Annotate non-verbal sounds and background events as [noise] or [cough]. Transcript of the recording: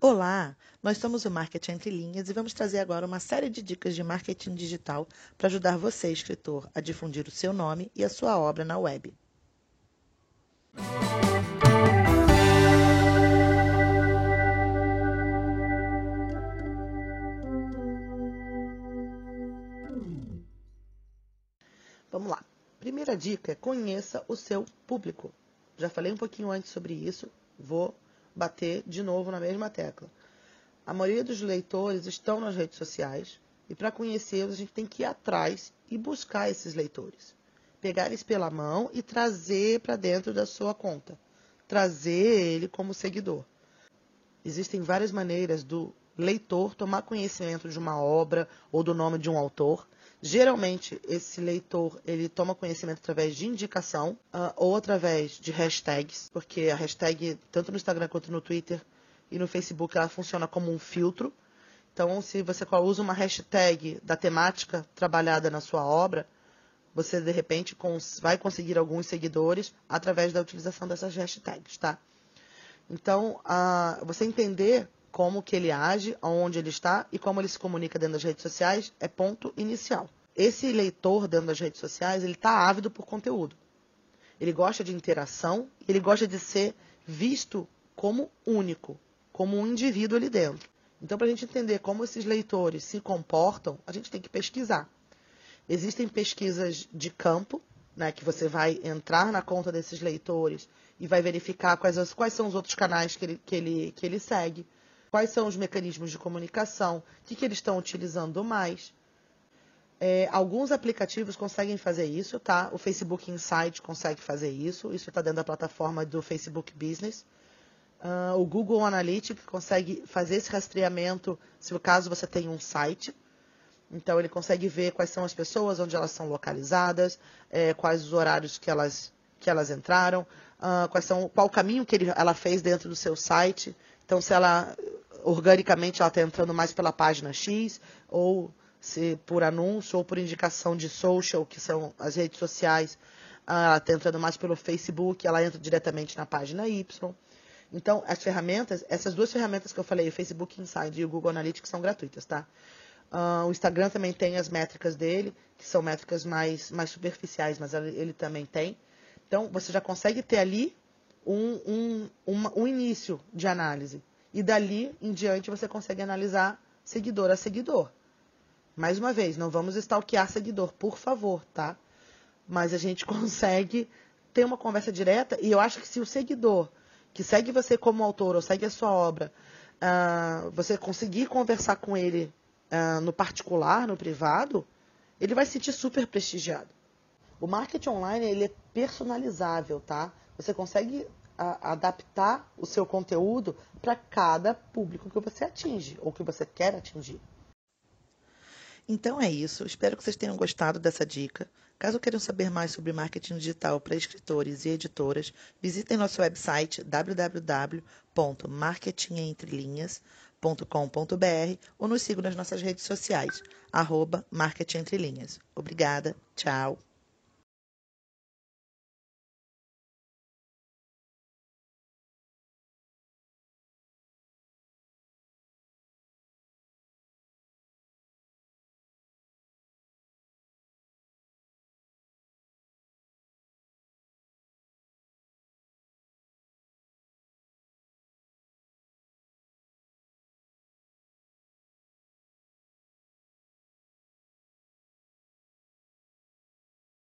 Olá, nós somos o Marketing Entre Linhas e vamos trazer agora uma série de dicas de marketing digital para ajudar você, escritor, a difundir o seu nome e a sua obra na web. Vamos lá. Primeira dica é conheça o seu público. Já falei um pouquinho antes sobre isso, vou bater de novo na mesma tecla. A maioria dos leitores estão nas redes sociais e para conhecê-los a gente tem que ir atrás e buscar esses leitores. Pegar eles pela mão e trazer para dentro da sua conta. Trazer ele como seguidor. Existem várias maneiras do leitor tomar conhecimento de uma obra ou do nome de um autor Geralmente, esse leitor ele toma conhecimento através de indicação uh, ou através de hashtags, porque a hashtag, tanto no Instagram quanto no Twitter e no Facebook, ela funciona como um filtro. Então, se você usa uma hashtag da temática trabalhada na sua obra, você de repente vai conseguir alguns seguidores através da utilização dessas hashtags, tá? Então, uh, você entender como que ele age, aonde ele está e como ele se comunica dentro das redes sociais é ponto inicial. Esse leitor dentro das redes sociais, ele está ávido por conteúdo. Ele gosta de interação, ele gosta de ser visto como único, como um indivíduo ali dentro. Então, para a gente entender como esses leitores se comportam, a gente tem que pesquisar. Existem pesquisas de campo, né, que você vai entrar na conta desses leitores e vai verificar quais, quais são os outros canais que ele, que ele, que ele segue quais são os mecanismos de comunicação, o que, que eles estão utilizando mais. É, alguns aplicativos conseguem fazer isso, tá? O Facebook Insight consegue fazer isso, isso está dentro da plataforma do Facebook Business. Uh, o Google Analytics consegue fazer esse rastreamento, se o caso você tem um site. Então ele consegue ver quais são as pessoas, onde elas são localizadas, é, quais os horários que elas, que elas entraram, uh, quais são, qual o caminho que ele, ela fez dentro do seu site. Então, se ela organicamente ela está entrando mais pela página X, ou se por anúncio ou por indicação de social, que são as redes sociais, ah, ela está entrando mais pelo Facebook, ela entra diretamente na página Y. Então, as ferramentas, essas duas ferramentas que eu falei, o Facebook Insight e o Google Analytics, são gratuitas, tá? Uh, o Instagram também tem as métricas dele, que são métricas mais, mais superficiais, mas ele, ele também tem. Então, você já consegue ter ali um, um, uma, um início de análise. E dali em diante você consegue analisar seguidor a seguidor. Mais uma vez, não vamos stalkear seguidor, por favor, tá? Mas a gente [laughs] consegue ter uma conversa direta e eu acho que se o seguidor que segue você como autor ou segue a sua obra, uh, você conseguir conversar com ele uh, no particular, no privado, ele vai se sentir super prestigiado. O marketing online ele é personalizável, tá? Você consegue a, adaptar o seu conteúdo para cada público que você atinge ou que você quer atingir. Então é isso. Espero que vocês tenham gostado dessa dica. Caso queiram saber mais sobre marketing digital para escritores e editoras, visitem nosso website www.marketingentrelinhas.com.br ou nos sigam nas nossas redes sociais, arroba Marketing Entre Linhas. Obrigada, tchau.